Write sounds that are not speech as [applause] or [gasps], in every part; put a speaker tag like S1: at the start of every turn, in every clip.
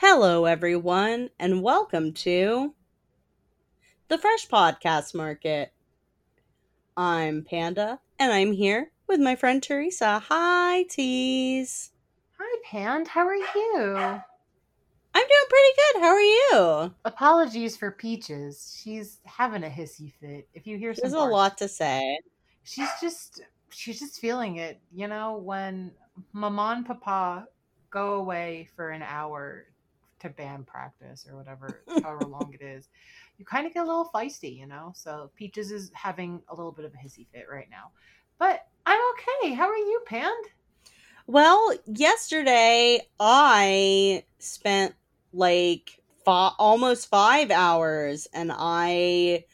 S1: Hello, everyone, and welcome to the Fresh Podcast Market. I'm Panda, and I'm here with my friend Teresa. Hi, Tease.
S2: Hi, Pand. How are you?
S1: I'm doing pretty good. How are you?
S2: Apologies for Peaches. She's having a hissy fit. If you hear some
S1: There's a
S2: bark-
S1: lot to say.
S2: she's just she's just feeling it. You know, when Mama and Papa go away for an hour to band practice or whatever, [laughs] however long it is, you kind of get a little feisty, you know. So Peaches is having a little bit of a hissy fit right now, but I'm okay. How are you, Pand?
S1: Well, yesterday I spent like fi- almost five hours and I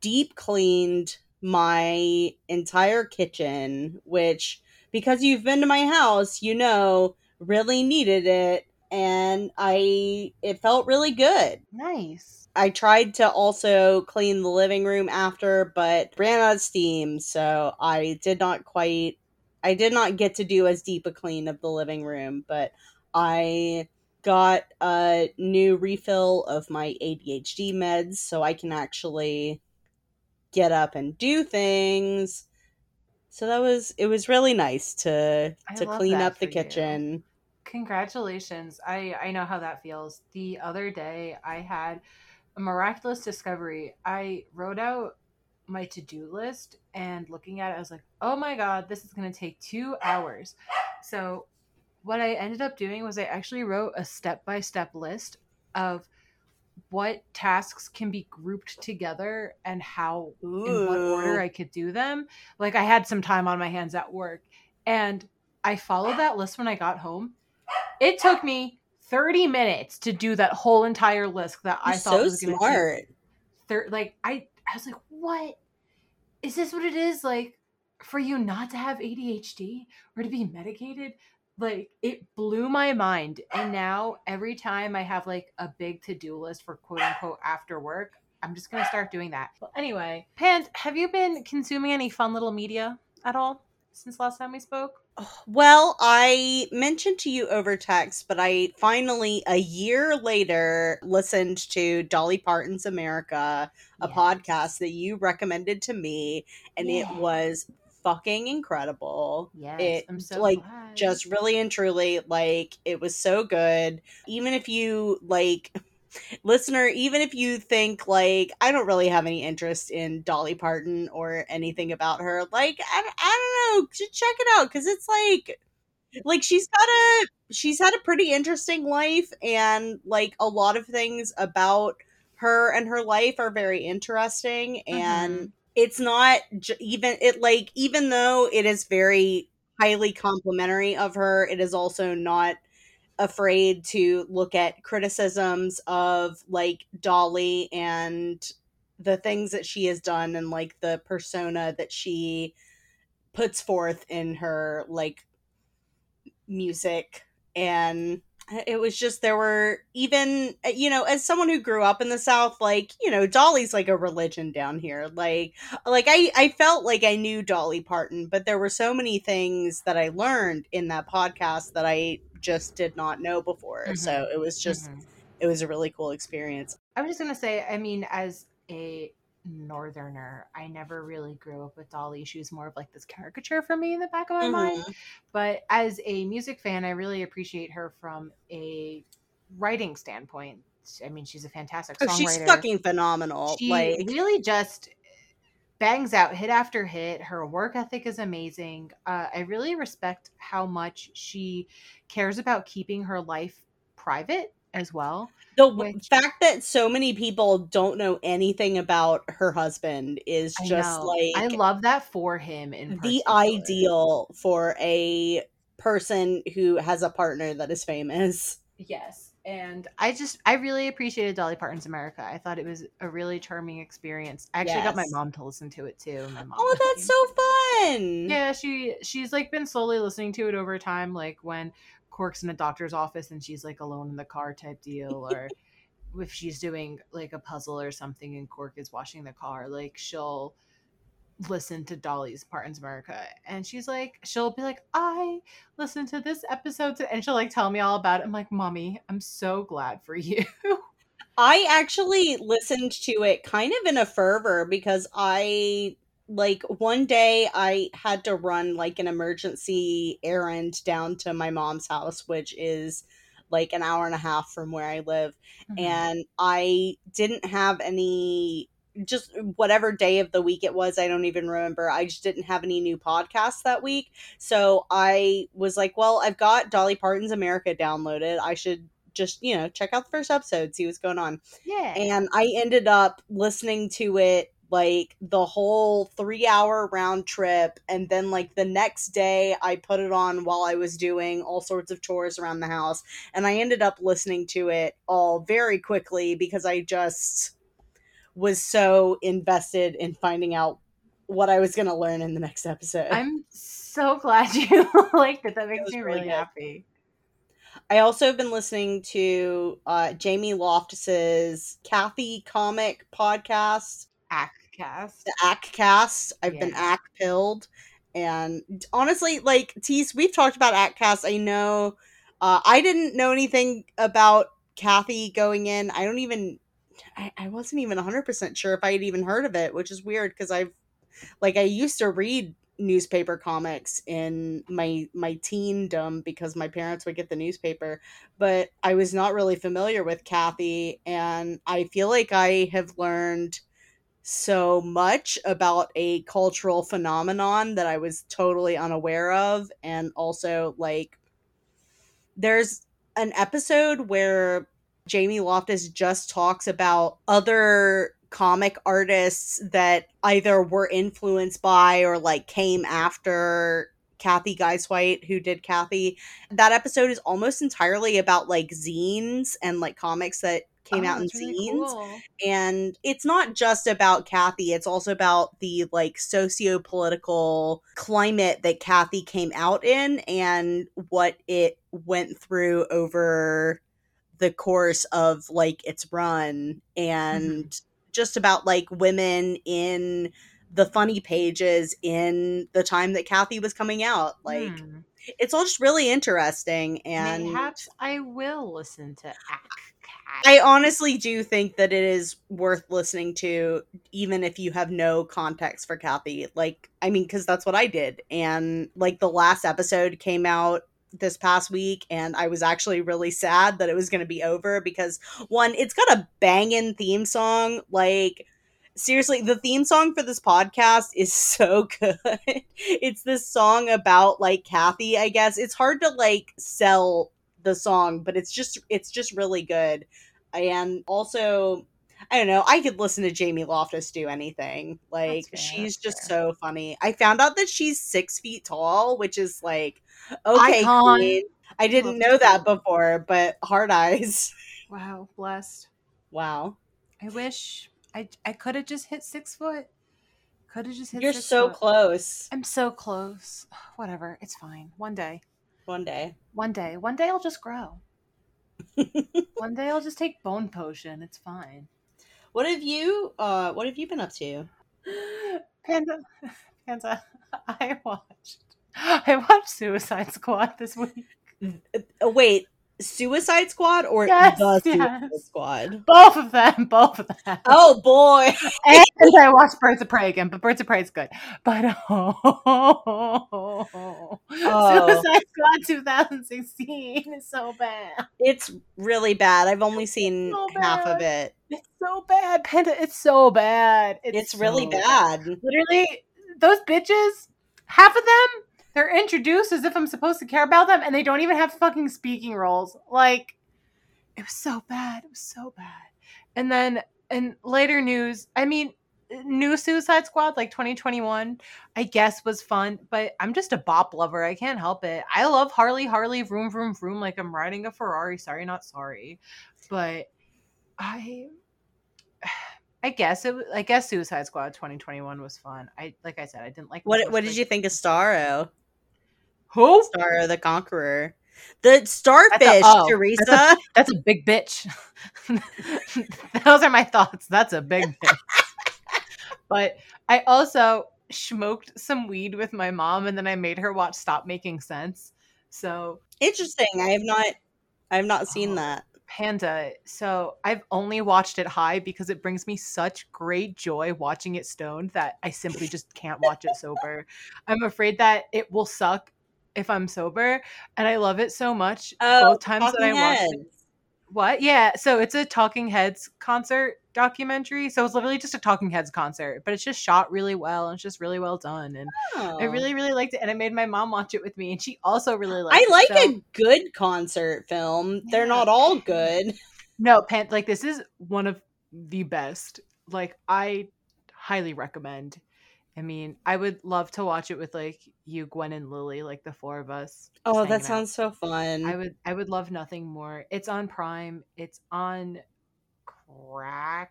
S1: deep cleaned my entire kitchen, which, because you've been to my house, you know, really needed it. And I, it felt really good.
S2: Nice.
S1: I tried to also clean the living room after, but ran out of steam, so I did not quite I did not get to do as deep a clean of the living room, but I got a new refill of my ADHD meds so I can actually get up and do things. So that was it was really nice to
S2: I
S1: to clean up the
S2: kitchen. you. Congratulations. I I know how that feels. The other day I had a miraculous discovery. I wrote out my to-do list and looking at it I was like, "Oh my god, this is going to take 2 hours." So what I ended up doing was I actually wrote a step-by-step list of what tasks can be grouped together and how in what order I could do them. Like I had some time on my hands at work and I followed that list when I got home. It took me 30 minutes to do that whole entire list that I
S1: You're
S2: thought
S1: so
S2: was going to thir- like I I was like, "What? Is this what it is like for you not to have ADHD or to be medicated?" Like it blew my mind. And now every time I have like a big to-do list for quote unquote after work, I'm just going to start doing that. Well, anyway, Pand, have you been consuming any fun little media at all since last time we spoke?
S1: Well, I mentioned to you over text, but I finally, a year later, listened to Dolly Parton's America, a
S2: Yes.
S1: podcast that you recommended to me, and it was fucking incredible.
S2: Yeah,
S1: It,
S2: I'm so
S1: like,
S2: glad.
S1: Just really and truly, like, it was so good. Even if you, like, listener, even if you think, like, I don't really have any interest in Dolly Parton or anything about her, like, I, I don't know, ch- check it out, because it's like, like she's got a she's had a pretty interesting life and like a lot of things about her and her life are very interesting and
S2: Mhm.
S1: it's not j- even it like even though it is very highly complimentary of her it is also not afraid to look at criticisms of like Dolly and the things that she has done and like the persona that she puts forth in her like music. And it was just there were even you know as someone who grew up in the south like you know dolly's like a religion down here. Like like i i felt like i knew dolly parton but there were so many things that i learned in that podcast that i just did not know before so
S2: Mhm.
S1: it was just
S2: Mhm.
S1: it was a really cool experience
S2: I was just gonna say, I mean, as a northerner, I never really grew up with Dolly. She was more of like this caricature for me in the back of my mind.
S1: Mhm.
S2: But as a music fan, I really appreciate her from a writing standpoint. I mean, she's a fantastic
S1: oh
S2: songwriter.
S1: she's fucking phenomenal
S2: she
S1: like
S2: really just bangs out hit after hit. Her work ethic is amazing. Uh, I really respect how much she cares about keeping her life private as well.
S1: The
S2: Which-
S1: fact that so many people don't know anything about her husband is just like
S2: I love that for him in
S1: the ideal for a person who has a partner that is famous.
S2: Yes. And I just I really appreciated Dolly Parton's America. I thought it was a really charming experience. I actually got my mom to listen to it too. My mom.
S1: Oh, that's so [laughs] fun.
S2: Yeah, she she's like been slowly listening to it over time, like when Cork's in a doctor's office and she's like alone in the car type deal, [laughs] or if she's doing like a puzzle or something and Cork is washing the car, like she'll listen to Dolly's Parton's America. And she's like, she'll be like, I listened to this episode and she'll like tell me all about it. I'm like, Mommy, I'm so glad for you. [laughs]
S1: I actually listened to it kind of in a fervor because I like one day I had to run like an emergency errand down to my mom's house, which is like an hour and a half from where I live.
S2: Mhm.
S1: And I didn't have any just whatever day of the week it was, I don't even remember. I just didn't have any new podcasts that week. So I was like, well, I've got Dolly Parton's America downloaded. I should just, you know, check out the first episode, see what's going on.
S2: yeah.
S1: And I ended up listening to it like the whole three hour round trip. And then, like, the next day, I put it on while I was doing all sorts of chores around the house. And I ended up listening to it all very quickly because I just was so invested in finding out what I was going to learn in the next episode.
S2: I'm so glad [laughs] you liked it. That makes me
S1: really
S2: happy.
S1: I also have been listening to uh, Jamie Loftus's Cathy comic podcast.
S2: Aack Cast.
S1: the Aack Cast. I've been
S2: Yeah.
S1: ack pilled. And honestly, like Tease, we've talked about Aack Cast. I know uh, I didn't know anything about Cathy going in. I don't even I, I wasn't even 100% sure if I had even heard of it, which is weird because I've like I used to read newspaper comics in my my teendom because my parents would get the newspaper but I was not really familiar with Cathy and I feel like I have learned so much about a cultural phenomenon that I was totally unaware of. And also, like, there's an episode where Jamie Loftus just talks about other comic artists that either were influenced by or like came after Cathy Guisewite, who did Cathy. That episode is almost entirely about like zines and like comics that came
S2: Oh,
S1: out in
S2: really
S1: zines
S2: cool.
S1: and it's not just about Cathy, it's also about the like socio-political climate that Cathy came out in and what it went through over the course of like its run and just about like women in the funny pages in the time that Cathy was coming out. Like
S2: Hmm.
S1: it's all just really interesting and
S2: perhaps I will listen to.
S1: I honestly do think that it is worth listening to, even if you have no context for Cathy. Like, I mean, because that's what I did. And like the last episode came out this past week, and I was actually really sad that it was going to be over because one, it's got a banging theme song. Like, seriously, the theme song for this podcast is [laughs] so good. it's this song about like Cathy, I guess. It's hard to like sell the song, but it's just it's just really good. And also I don't know, I could listen to Jamie Loftus do anything. Like
S2: fair,
S1: she's just
S2: fair.
S1: so funny. I found out that she's six feet tall, which is like okay,
S2: Icon.
S1: queen. I didn't know that before, but hard eyes. [laughs]
S2: Wow, blessed.
S1: Wow.
S2: I wish I I could have just hit six foot. Could have just hit.
S1: You're so
S2: foot.
S1: close.
S2: I'm so close. [sighs] Whatever, it's fine. One day,
S1: One day.
S2: one day, one day I'll just grow. [laughs] one day I'll just take bone potion. It's fine.
S1: What have you uh what have you been up to? [gasps]
S2: Panda, [laughs] Panda, I watched. [gasps] I watched Suicide Squad this week.
S1: Oh, wait, Suicide Squad or
S2: Yes,
S1: the Suicide
S2: yes.
S1: Squad?
S2: Both of them, [laughs] both of them.
S1: Oh boy. [laughs]
S2: and I watched Birds of Prey again, but Birds of Prey is good. But [laughs] oh, Suicide Squad 2016 is so bad.
S1: It's really bad. I've only seen
S2: so
S1: half of it.
S2: It's so bad, Panda. It's so bad.
S1: It's, really
S2: so
S1: bad.
S2: Literally, those bitches, half of them, they're introduced as if I'm supposed to care about them, and they don't even have fucking speaking roles. Like, it was so bad. It was so bad. And then in later news, I mean, new Suicide Squad, like 2021, I guess was fun, but I'm just a bop lover. I can't help it. I love Harley, Harley, vroom, vroom, vroom, like I'm riding a Ferrari. Sorry, not sorry. But I. [sighs] I guess it. I guess Suicide Squad 2021 was fun. I like I said, I didn't like.
S1: What what did
S2: like-
S1: you think of Starro?
S2: Who?
S1: Starro the Conqueror. The starfish,
S2: oh,
S1: Teresa.
S2: That's a big bitch. [laughs] Those are my thoughts. That's a big bitch. but I also smoked some weed with my mom and then I made her watch Stop Making Sense. So
S1: interesting. I have not I have not seen
S2: Oh.
S1: that.
S2: Panda. So I've only watched it high because it brings me such great joy watching it stoned that I simply just can't watch it sober. I'm afraid that it will suck if I'm sober, and I love it so much.
S1: Oh,
S2: both times that I
S1: Talking
S2: watched it.
S1: Heads.
S2: What? Yeah. So it's a Talking Heads concert documentary. So it's literally just a Talking Heads concert, but it's just shot really well and it's just really well done. And I
S1: Oh.
S2: really, really liked it. And I made my mom watch it with me, and she also really [gasps] liked it.
S1: I
S2: it.
S1: like
S2: So-
S1: a good concert film. They're not all [laughs] good.
S2: No, Pan like this is one of the best. Like I highly recommend. I mean, I would love to watch it with like you, Gwen, and Lily, like the four of us.
S1: Oh, that
S2: out.
S1: sounds so fun.
S2: I would I would love nothing more. It's on Prime. It's on Crackle,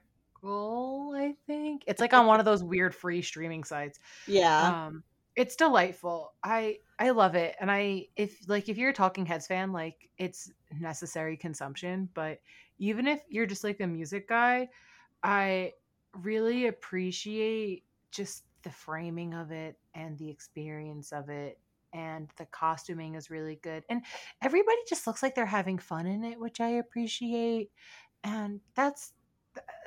S2: I think. It's like on one of those weird free streaming sites.
S1: yeah.
S2: Um it's delightful. I I love it. And I if like if you're a Talking Heads fan, like it's necessary consumption, but even if you're just like a music guy, I really appreciate just the framing of it and the experience of it and the costuming is really good. And everybody just looks like they're having fun in it, which I appreciate. And that's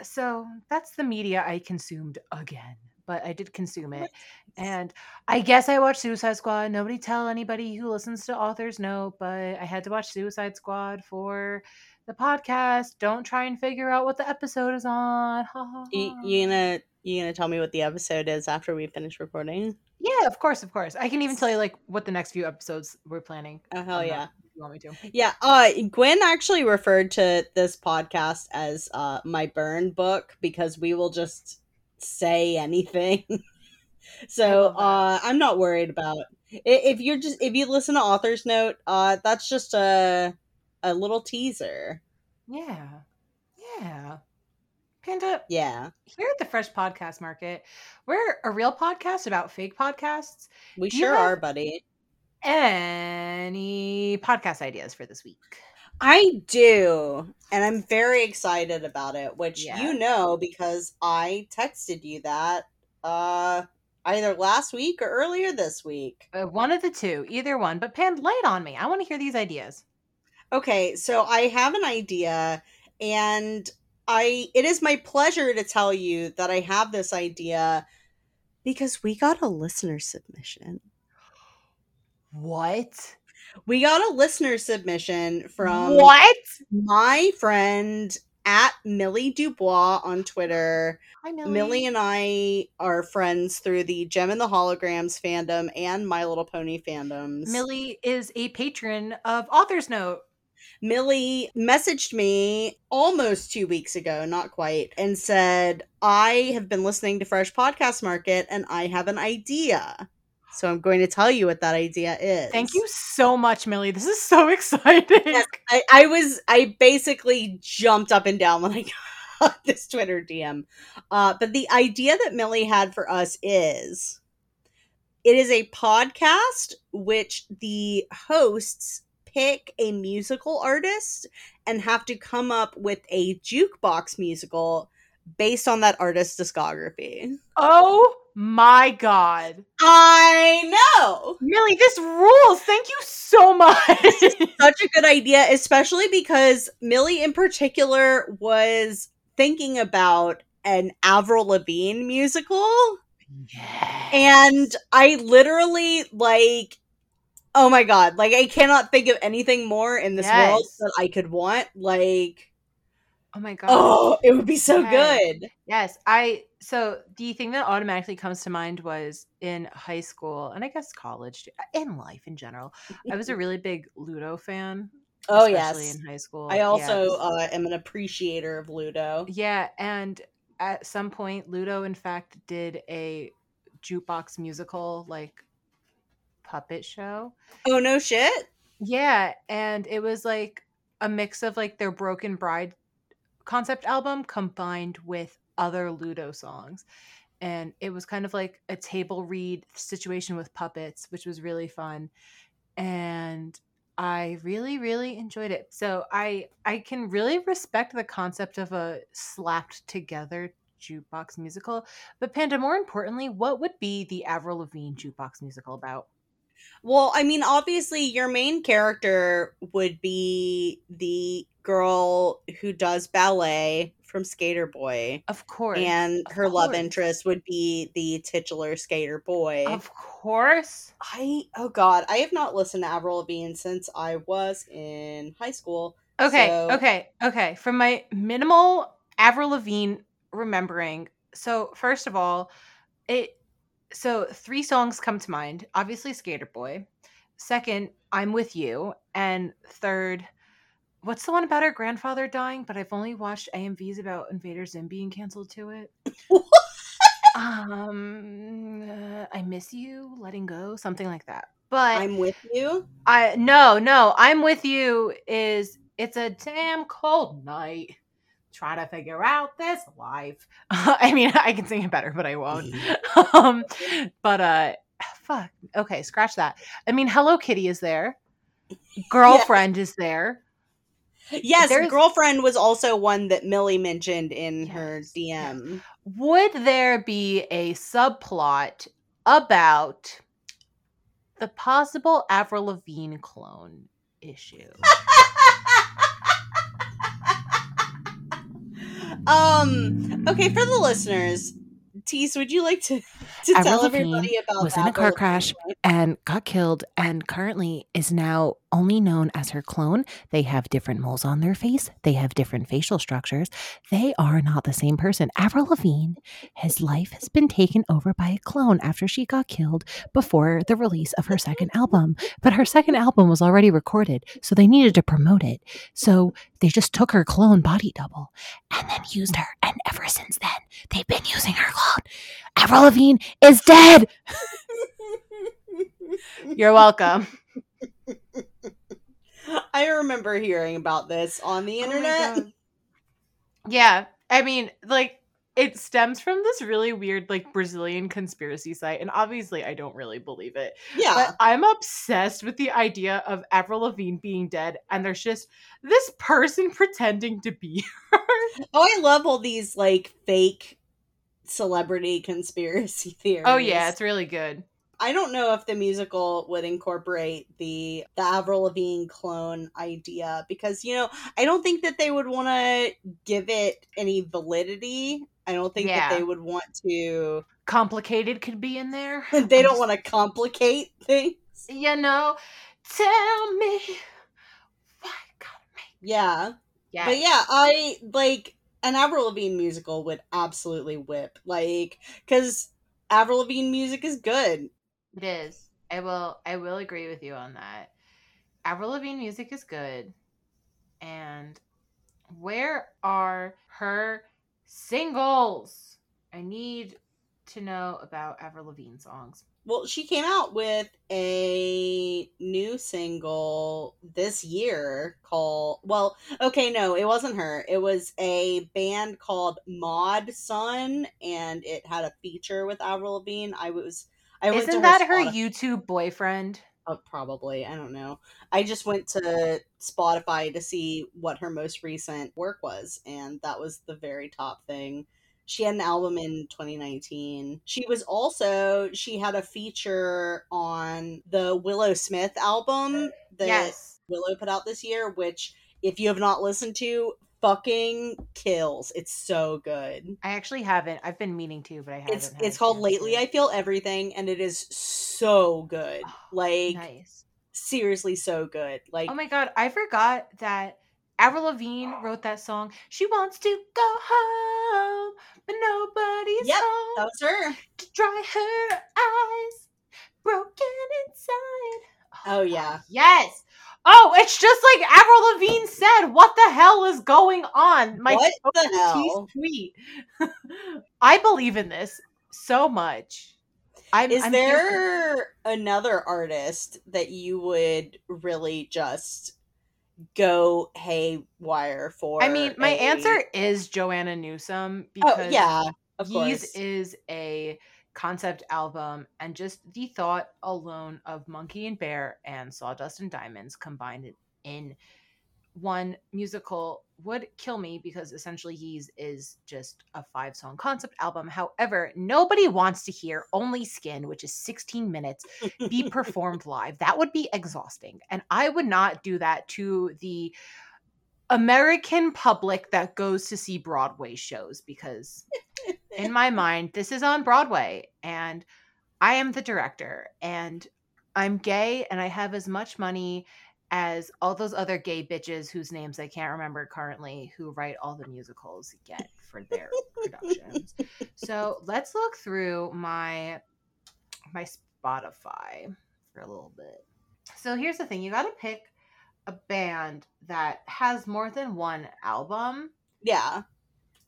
S2: so that's the media I consumed again. But I did consume it. And I guess I watched Suicide Squad. Nobody tell anybody who listens to authors no, but I had to watch Suicide Squad for the podcast. Don't try and figure out what the episode is on.
S1: You, you gonna you gonna tell me what the episode is after we finish recording?
S2: Yeah, of course, of course. I can even tell you like what the next few episodes we're planning.
S1: Oh hell
S2: that,
S1: yeah.
S2: if you want me to.
S1: Yeah, uh Gwen actually referred to this podcast as uh my burn book because we will just say anything. [laughs] so uh I'm not worried about if you're just if you listen to author's note, uh that's just a a little teaser.
S2: Yeah. Yeah. Panda,
S1: Yeah.
S2: here at the Fresh Podcast Market, we're a real podcast about fake podcasts.
S1: We
S2: Do
S1: sure are, buddy.
S2: Any podcast ideas for this week?
S1: I do, and I'm very excited about it, which
S2: Yeah.
S1: you know because I texted you that uh either last week or earlier this week.
S2: Uh, one of the two, either one. But Pan, light on me. I want to hear these ideas.
S1: Okay, so I have an idea and I it is my pleasure to tell you that I have this idea because we got a listener submission.
S2: What?
S1: We got a listener submission from
S2: what?
S1: my friend at Millie Dubois on Twitter.
S2: Hi, Millie.
S1: Millie and I are friends through the Jem and the Holograms fandom and My Little Pony fandoms.
S2: Millie is a patron of Author's Note.
S1: Millie messaged me almost two weeks ago, not quite, and said, I have been listening to Fresh Podcast Market and I have an idea. So I'm going to tell you what that idea is.
S2: Thank you so much, Millie. This is so [laughs] exciting.
S1: Yes. I, I was, I basically jumped up and down when I [laughs] got this Twitter DM. Uh, but the idea that Millie had for us is it is a podcast which the hosts pick a musical artist and have to come up with a jukebox musical based on that artist's discography.
S2: Oh my god.
S1: I know.
S2: Millie, this rules. Thank you so much.
S1: Such a good idea, especially because Millie in particular was thinking about an Avril Lavigne musical. And I literally like oh my god, like I cannot think of anything more in this world that I could want. Like
S2: oh my god.
S1: oh, it would be so
S2: Yes.
S1: good.
S2: Yes, I so the thing that automatically comes to mind was in high school and I guess college, in life in general. I was a [laughs] really big Ludo fan.
S1: Oh
S2: especially
S1: yes.
S2: in high school.
S1: I also uh, am an appreciator of Ludo.
S2: yeah, and at some point, Ludo in fact did a jukebox musical like puppet show.
S1: Oh no shit.
S2: Yeah, and it was like a mix of like their Broken Bride concept album combined with other Ludo songs. And it was kind of like a table read situation with puppets, which was really fun. And I really really enjoyed it. So I I can really respect the concept of a slapped together jukebox musical. But Panda, more importantly, what would be the Avril Lavigne jukebox musical about?
S1: Well, I mean, obviously, your main character would be the girl who does ballet from Skater Boy.
S2: Of course.
S1: And
S2: of
S1: her love interest would be the titular Skater Boy.
S2: Of course.
S1: I, oh God, I have not listened to Avril Lavigne since I was in high school.
S2: Okay,
S1: So-
S2: okay, okay. From my minimal Avril Lavigne remembering, so first of all, it so three songs come to mind. Obviously, Skater Boy. Second, I'm with you, and third, what's the one about her grandfather dying? But I've only watched AMVs about Invader Zim being canceled to it. [laughs] um, uh, I miss you, letting go, something like that. But
S1: I'm with you.
S2: I no, no, I'm with you is it's a damn cold night. Trying to figure out this life. [laughs] I mean, I can sing it better, but I won't. [laughs] um, but uh fuck. Okay, scratch that. I mean, Hello Kitty is there. Girlfriend is there.
S1: Yes,
S2: There's-
S1: girlfriend was also one that Millie mentioned in her DM.
S2: Would there be a subplot about the possible Avril Lavigne clone issue? [laughs]
S1: um. Okay, for the listeners, Tease, would you like to [laughs] to
S3: Avril
S1: tell everybody about
S3: was in a
S1: Avril
S3: car
S1: Lavigne?
S3: crash and got killed and currently is now only known as her clone. They have different moles on their face. They have different facial structures. They are not the same person. Avril Lavigne, his life has been taken over by a clone after she got killed before the release of her second [laughs] album. But her second album was already recorded, so they needed to promote it. So they just took her clone body double and then used her. And ever since then, they've been using her clone. Avril Lavigne is dead. [laughs]
S2: You're welcome. [laughs]
S1: I remember hearing about this on the
S2: Oh
S1: internet.
S2: God. yeah, I mean, like it stems from this really weird like Brazilian conspiracy site and obviously I don't really believe it.
S1: yeah.
S2: But I'm obsessed with the idea of Avril Lavigne being dead and there's just this person pretending to be [laughs] her.
S1: Oh, I love all these like fake celebrity conspiracy [laughs] theories.
S2: Oh yeah, it's really good.
S1: I don't know if the musical would incorporate the the Avril Lavigne clone idea because you know I don't think that they would want to give it any validity. I don't think
S2: Yeah.
S1: that they would want to.
S2: Complicated could be in there. [laughs]
S1: They don't want to complicate [laughs] things.
S2: You know, tell me why gotta make
S1: Yeah,
S2: yeah.
S1: but yeah, I like an Avril Lavigne musical would absolutely whip. Like because Avril Lavigne music is good.
S2: It is. I will I will agree with you on that. Avril Lavigne music is good. And where are her singles? I need to know about Avril Lavigne songs.
S1: Well, she came out with a new single this year called well, okay, no, it wasn't her. It was a band called Mod Sun and it had a feature with Avril Lavigne. I was I went to
S2: Isn't that her
S1: Spotify-
S2: YouTube boyfriend?
S1: uh, probably, I don't know. I just went to Spotify to see what her most recent work was and that was the very top thing. She had an album in 2019. She was also she had a feature on the Willow Smith album that
S2: yes.
S1: Willow put out this year, which if you have not listened to, fucking kills. It's so good.
S2: I actually haven't. I've been meaning to, but I haven't.
S1: It's it's called Lately. I Feel Everything and it is so good.
S2: Oh,
S1: Like
S2: nice.
S1: seriously so good. Like
S2: Oh my god, I forgot that Avril Lavigne wrote that song. She wants to go home, but nobody's
S1: Yep,
S2: home
S1: that was her.
S2: to dry her eyes, broken inside.
S1: Oh, oh yeah.
S2: Yes. Oh, it's just like Avril Lavigne said. What the hell is going on? My
S1: What the hell?
S2: tweet. [laughs] I believe in this so much. I'm,
S1: Is
S2: I'm here
S1: there another artist that you would really just go haywire for?
S2: I mean, my
S1: a-
S2: answer is Joanna Newsom oh, because
S1: Oh yeah, of Ys
S2: is a concept album, and just the thought alone of Monkey and Bear and Sawdust and Diamonds combined in- in one musical would kill me because essentially Ys is just a five song concept album. However, nobody wants to hear Only Skin, which is 16 minutes, be [laughs] performed live. That would be exhausting. And I would not do that to the American public that goes to see Broadway shows because in my [laughs] mind this is on Broadway and I am the director and I'm gay and I have as much money as all those other gay bitches whose names I can't remember currently who write all the musicals get for their [laughs] productions. So let's look through my my Spotify for a little bit. So here's the thing, you got to pick a band that has more than one album
S1: Yeah.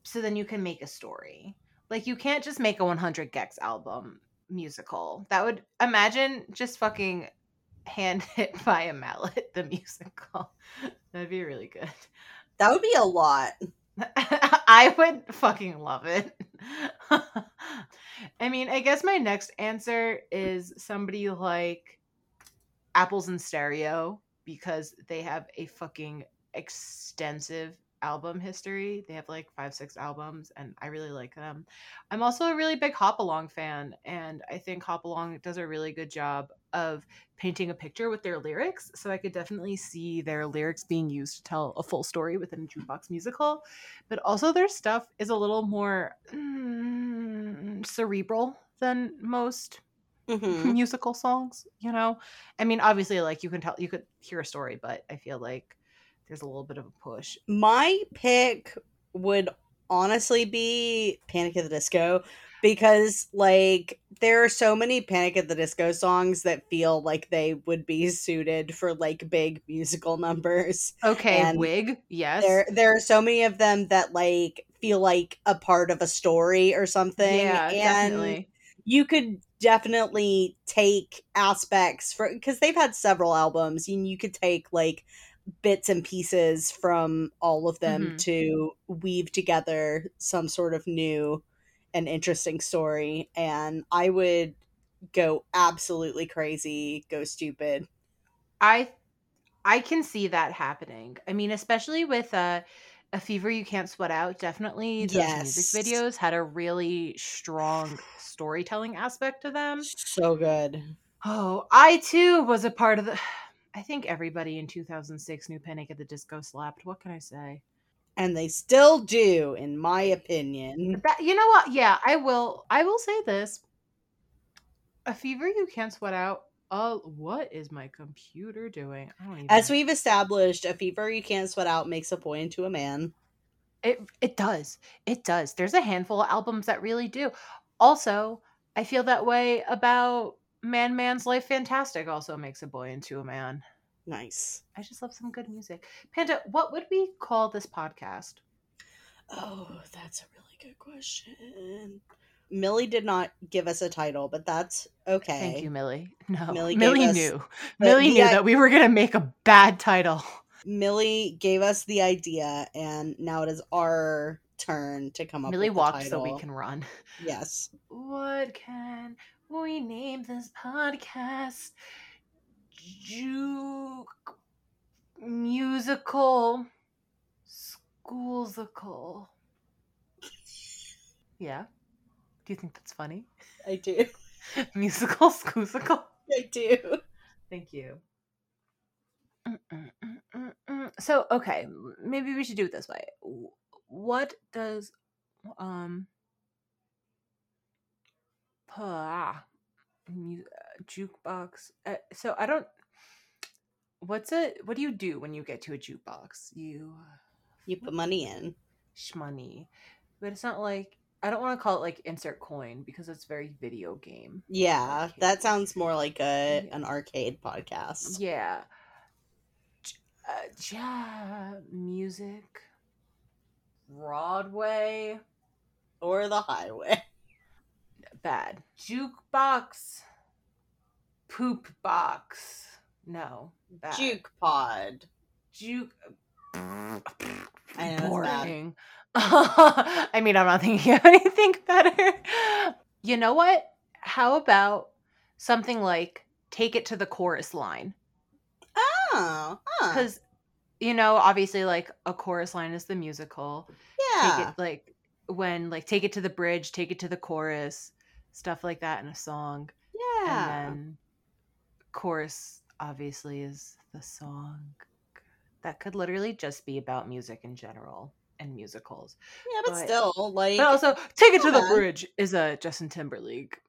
S2: so then you can make a story. Like you can't just make a 100 gecs album musical. That would imagine just fucking hand [laughs] hit by a mallet the musical. That'd be really good.
S1: That would be a lot. [laughs]
S2: I would fucking love it. [laughs] I mean, I guess my next answer is somebody like Apples in Stereo because they have a fucking extensive album history. They have like five, six albums, and I really like them. I'm also a really big Hop Along fan, and I think Hop Along does a really good job of painting a picture with their lyrics. So I could definitely see their lyrics being used to tell a full story within a jukebox musical. But also, their stuff is a little more mm, cerebral than most
S1: Mhm.
S2: musical songs you know i mean obviously like you can tell you could hear a story but i feel like there's a little bit of a push
S1: My pick would honestly be Panic at the Disco because like there are so many Panic at the Disco songs that feel like they would be suited for like big musical numbers.
S2: okay
S1: And
S2: wig yes
S1: There there are so many of them that like feel like a part of a story or something.
S2: yeah
S1: and
S2: definitely
S1: you could definitely take aspects for because they've had several albums and you could take like bits and pieces from all of them
S2: Mhm.
S1: to weave together some sort of new and interesting story. And i would go absolutely crazy go stupid.
S2: I i can see that happening. I mean especially with uh a fever you can't sweat out definitely those music videos had a really strong storytelling aspect to them.
S1: So good.
S2: Oh i too was a part of the i think everybody in 2006 knew panic at the disco slapped what can i say
S1: and they still do in my opinion
S2: That, you know what? Yeah, I will. I will say this: a fever you can't sweat out. Oh, what is my computer doing? I don't even.
S1: as we've established a fever you can't sweat out makes a boy into a man
S2: it it does. It does. There's a handful of albums that really do. Also, I feel that way about Man Man's Life Fantastic. Also makes a boy into a man.
S1: nice
S2: I just love some good music. Panda, what would we call this podcast?
S1: Oh, that's a really good question. Millie did not give us a title, but that's okay.
S2: Thank you, Millie. No,
S1: Millie
S2: Millie,
S1: us
S2: knew. Millie knew
S1: i-
S2: that we were gonna make a bad title.
S1: Millie gave us the idea, and now it is our turn to come up
S2: Millie
S1: with the
S2: walked so we can run.
S1: Yes.
S2: What can we name this podcast? Juke musical schoolsicle. Yeah. Do you think that's funny?
S1: I do. [laughs]
S2: musical schoolsicle.
S1: I do.
S2: Thank you. So okay, maybe we should do it this way. What does um ah, mu- uh, jukebox? Uh, so I don't. What's it? What do you do when you get to a jukebox? You
S1: You put money in.
S2: shmoney, but it's not like I don't want to call it like insert coin because it's very video game.
S1: Yeah,
S2: Okay.
S1: that sounds more like a
S2: Yeah.
S1: an arcade podcast.
S2: Yeah. Uh, ja, music. Broadway.
S1: Or the highway.
S2: Bad. Jukebox. Poop box. No. Bad.
S1: Juke pod.
S2: Juke.
S1: I know.
S2: Boring. [laughs] I mean, I'm not thinking [laughs] of anything better. You know what? How about something like take it to the chorus line?
S1: Oh, huh.
S2: because you know, obviously like a chorus line is the musical.
S1: Yeah.
S2: Take it like when like take it to the bridge, take it to the chorus, stuff like that in a song.
S1: yeah.
S2: And then chorus obviously is the song. That could literally just be about music in general and musicals.
S1: yeah, but,
S2: but-
S1: still, like
S2: But also, take it to the bridge is a Justin Timberlake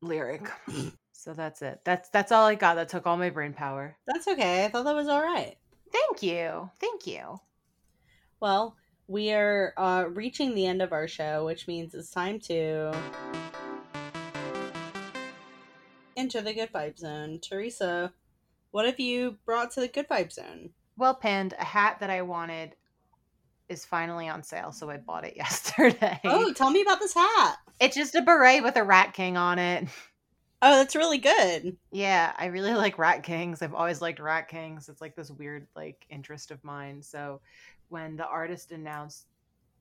S2: lyric. [clears throat] so that's it. That's that's all I got. That took all my brain power.
S1: that's okay. I thought that was all right.
S2: Thank you. Thank you.
S1: Well, we are uh, reaching the end of our show, which means it's time to enter the good vibe zone. Teresa, what have you brought to the good vibe zone?
S2: Well, pinned a hat that I wanted is finally on sale, so I bought it [laughs] yesterday.
S1: Oh, tell me about this hat.
S2: It's just a beret with a rat king on it.
S1: Oh, that's really good.
S2: Yeah, I really like rat kings. I've always liked rat kings. It's like this weird like interest of mine. So when the artist announced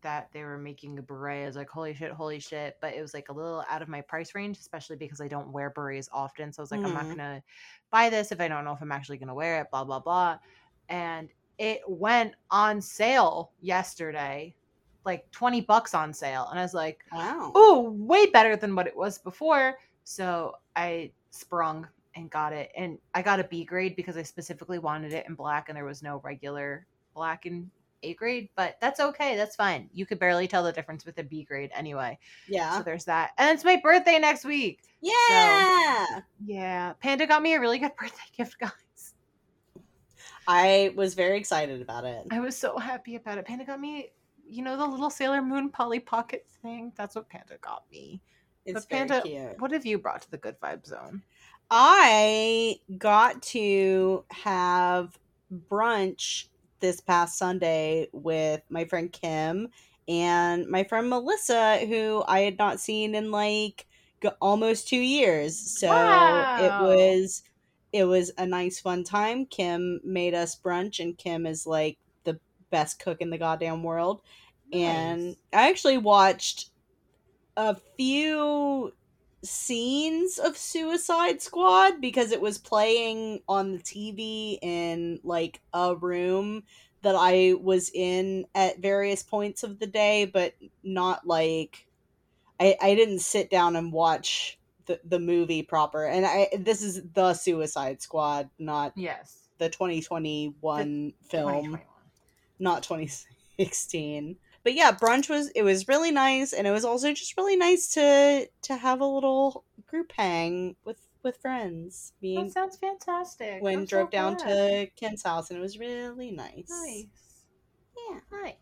S2: that they were making a beret, I was like, holy shit, holy shit. But it was like a little out of my price range, especially because I don't wear berets often. So I was like, I'm not
S1: Mhm.
S2: gonna buy this if I don't know if I'm actually gonna wear it, blah, blah, blah. And it went on sale yesterday, like 20 bucks on sale. And I was like,
S1: Wow.
S2: oh, way better than what it was before. So I sprung and got it. And I got a B grade because I specifically wanted it in black and there was no regular black in A grade. But that's okay. That's fine. You could barely tell the difference with a B grade anyway.
S1: Yeah.
S2: So there's that. And it's my birthday next week.
S1: yeah.
S2: Yeah. Panda got me a really good [laughs] birthday gift, guys.
S1: I was very excited about it.
S2: I was so happy about it. Panda got me, you know, the little Sailor Moon Polly Pocket thing. That's what Panda got me.
S1: It's
S2: but
S1: very
S2: Panda,
S1: cute.
S2: what have you brought to the good vibe zone?
S1: I got to have brunch this past Sunday with my friend Kim and my friend Melissa, who I had not seen in like almost two years. So it was it was a nice fun time. Kim made us brunch, and Kim is like the best cook in the goddamn world. And I actually watched a few scenes of Suicide Squad because it was playing on the TV in like a room that I was in at various points of the day, but not like I, I didn't sit down and watch the, the movie proper. And I this is the Suicide Squad, not
S2: Yes.
S1: the 2021 film
S2: 2021.
S1: not 2016 but yeah brunch was it was really nice and it was also just really nice to to have a little group hang with with friends me
S2: That sounds fantastic.
S1: When
S2: I'm so
S1: drove down
S2: glad.
S1: to ken's house and it was really nice
S2: Nice.
S1: yeah
S2: Nice.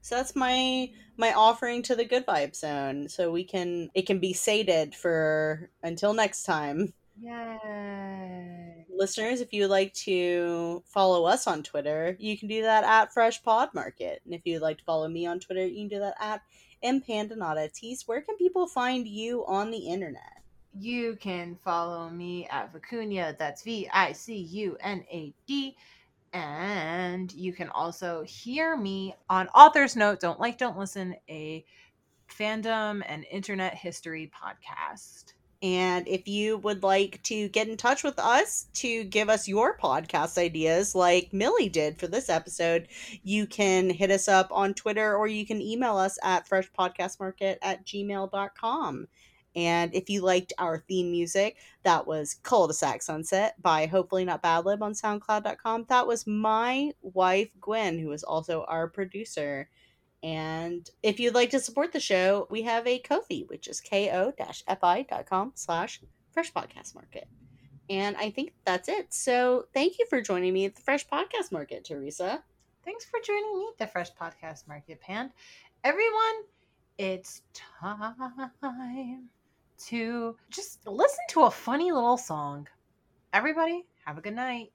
S1: so that's my my offering to the good vibe zone so we can it can be sated for until next time
S2: Yay.
S1: listeners, if you would like to follow us on Twitter, you can do that at Fresh Pod Market. And if you'd like to follow me on Twitter, you can do that at Mpandanata. Tease, where can people find you on the internet?
S2: You can follow me at Vicuña. That's V I C U N A D. And you can also hear me on Author's Note, Don't Like, Don't Listen, a fandom and internet history podcast.
S1: And if you would like to get in touch with us to give us your podcast ideas, like Millie did for this episode, you can hit us up on Twitter or you can email us at freshpodcastmarket at gmail.com. And if you liked our theme music, that was Cul-de-sac Sunset by Hopefully Not Bad Lib on SoundCloud.com. That was my wife, Gwen, who is also our producer. And if you'd like to support the show, we have a Ko-fi, which is ko-fi.com slash Fresh Podcast Market. And I think that's it. So thank you for joining me at the Fresh Podcast Market, Teresa.
S2: Thanks for joining me at the Fresh Podcast Market Pan. Everyone, it's time to just listen to a funny little song. Everybody, have a good night.